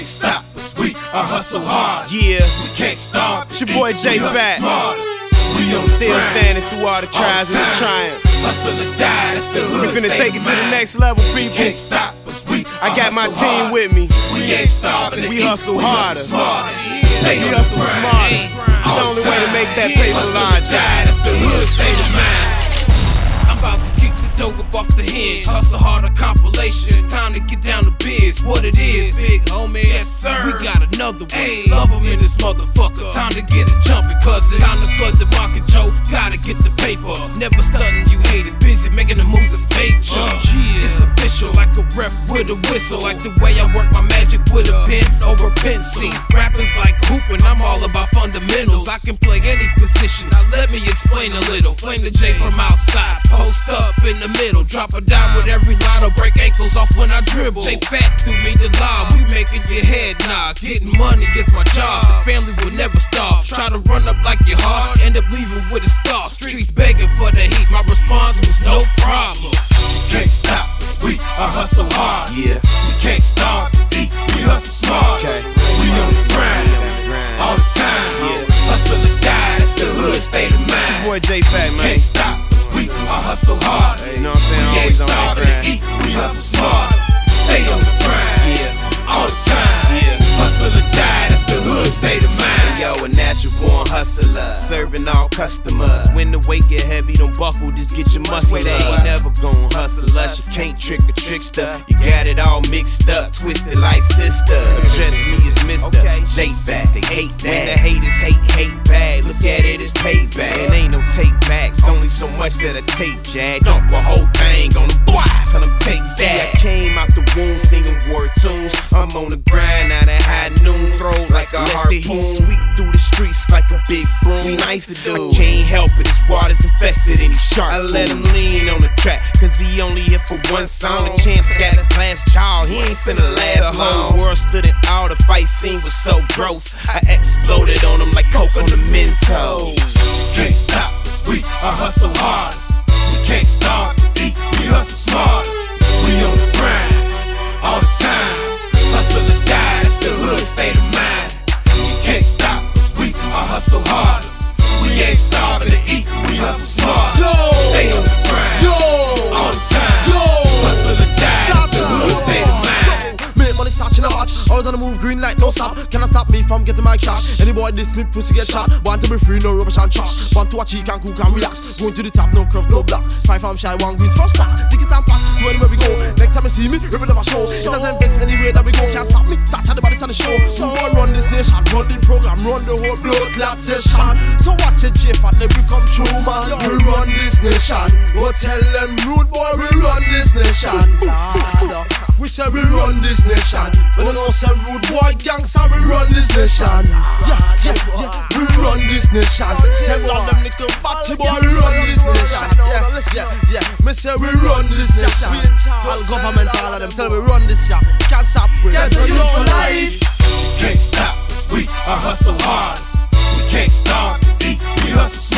can't stop us. We are hustle hard. Yeah, We can't stop. It's your boy J Fat. smarter. We on still grind. standing through all the trials and the time. triumphs. Hustle or die, that's the hood. We finna take it to the next level, We people. can't stop us. We I got my team hard. with me. We ain't starving. We hustle We harder. smarter. Stay We hustle smarter. It's the only way to make that Yeah. paper larger. die, That's the hood state of mind. I'm about to kick the dough up off the hinge. Hustle harder Time to get down to biz. What it is, big homie. Yes, sir. We got another one. Love 'em in this motherfucker. Time to get it jumping, cousin. Time to flood the market, Joe. Gotta get the paper. Never stunting you haters. Busy making the moves that's major. Oh, it's official, like a ref with a whistle. Like the way I work my magic with a pen over a pencil. Rappers like hooping, I'm all about fundamentals. I can play any Now let me explain a little. Flame the J from outside. Post up in the middle. Drop a dime with every line or break ankles off when I dribble. J Fat threw me the line. We making your head nod. Getting money is my job. The family will never stop. Try to run up like your heart. End up leaving with a scar. Streets begging for the heat. My response was no problem. Can't stop. We are hustle hard. Yeah. We can't starve of mind. Your boy J Fat, man. Can't stop. We are hustle hard. You know what I'm saying? We ain't Always on that grind. eat. We hustle smart. Stay on the grind Yeah. all the time. Yeah. Hustle or die. That's the hood state of mind. Yo, a natural born hustler, serving all customers. When the weight get heavy, don't buckle, just get your muscle. They ain't never gon' hustle us. You can't trick a trickster. You got it all mixed up, twisted like sister. Address me as Mister J Fat. They hate that. When the haters hate, hate bad. Look at payback. And ain't no take backs, only so much that I take, Jad. Dump a whole thing on them, boy. Tell them take that. I came out the womb singing war tunes. I'm on the grind out like a harpoon. The heat sweep through the streets like a big broom. We nice to do. I can't help it. This water's infested and he's sharp. I let him lean on the track, cause he only here for one song. The champ's got a glass jaw, he ain't finna last long. The world stood in awe, the fight scene was so gross. I exploded on him like Coke on the Mentos. Can't stop. We are hustle hard. On the move, green light, no stop. Can I stop me from getting my cash? Any boy diss me, pussy get shot. Want to be free, no rubbish and trash. Want to watch he can cook and relax. Going to the top, no curve, no blocks. Five from shy, one green first class. Tickets and pass to anywhere we go. Next time you see me, rip it up a show. It doesn't vex me anywhere that we go. Can't stop me. Start chatting about this on the show. So boy, run this nation, run the program, run the whole blood clot session. So watch it, J Fat, let we come true, man. We run this nation. Go tell them rude boy, we run this nation. Lord, we say we run this nation. When I know say rude boy gangster, we run this nation. Yeah, yeah, yeah, we run this nation. Tell all them little batty boy, we run this nation. Yeah, yeah, yeah. Me say we run this nation. All government, all of them tell me run this yeah. Can't stop we. Get to you for life. Can't stop. We are hustle hard. We can't starve to eat. We hustle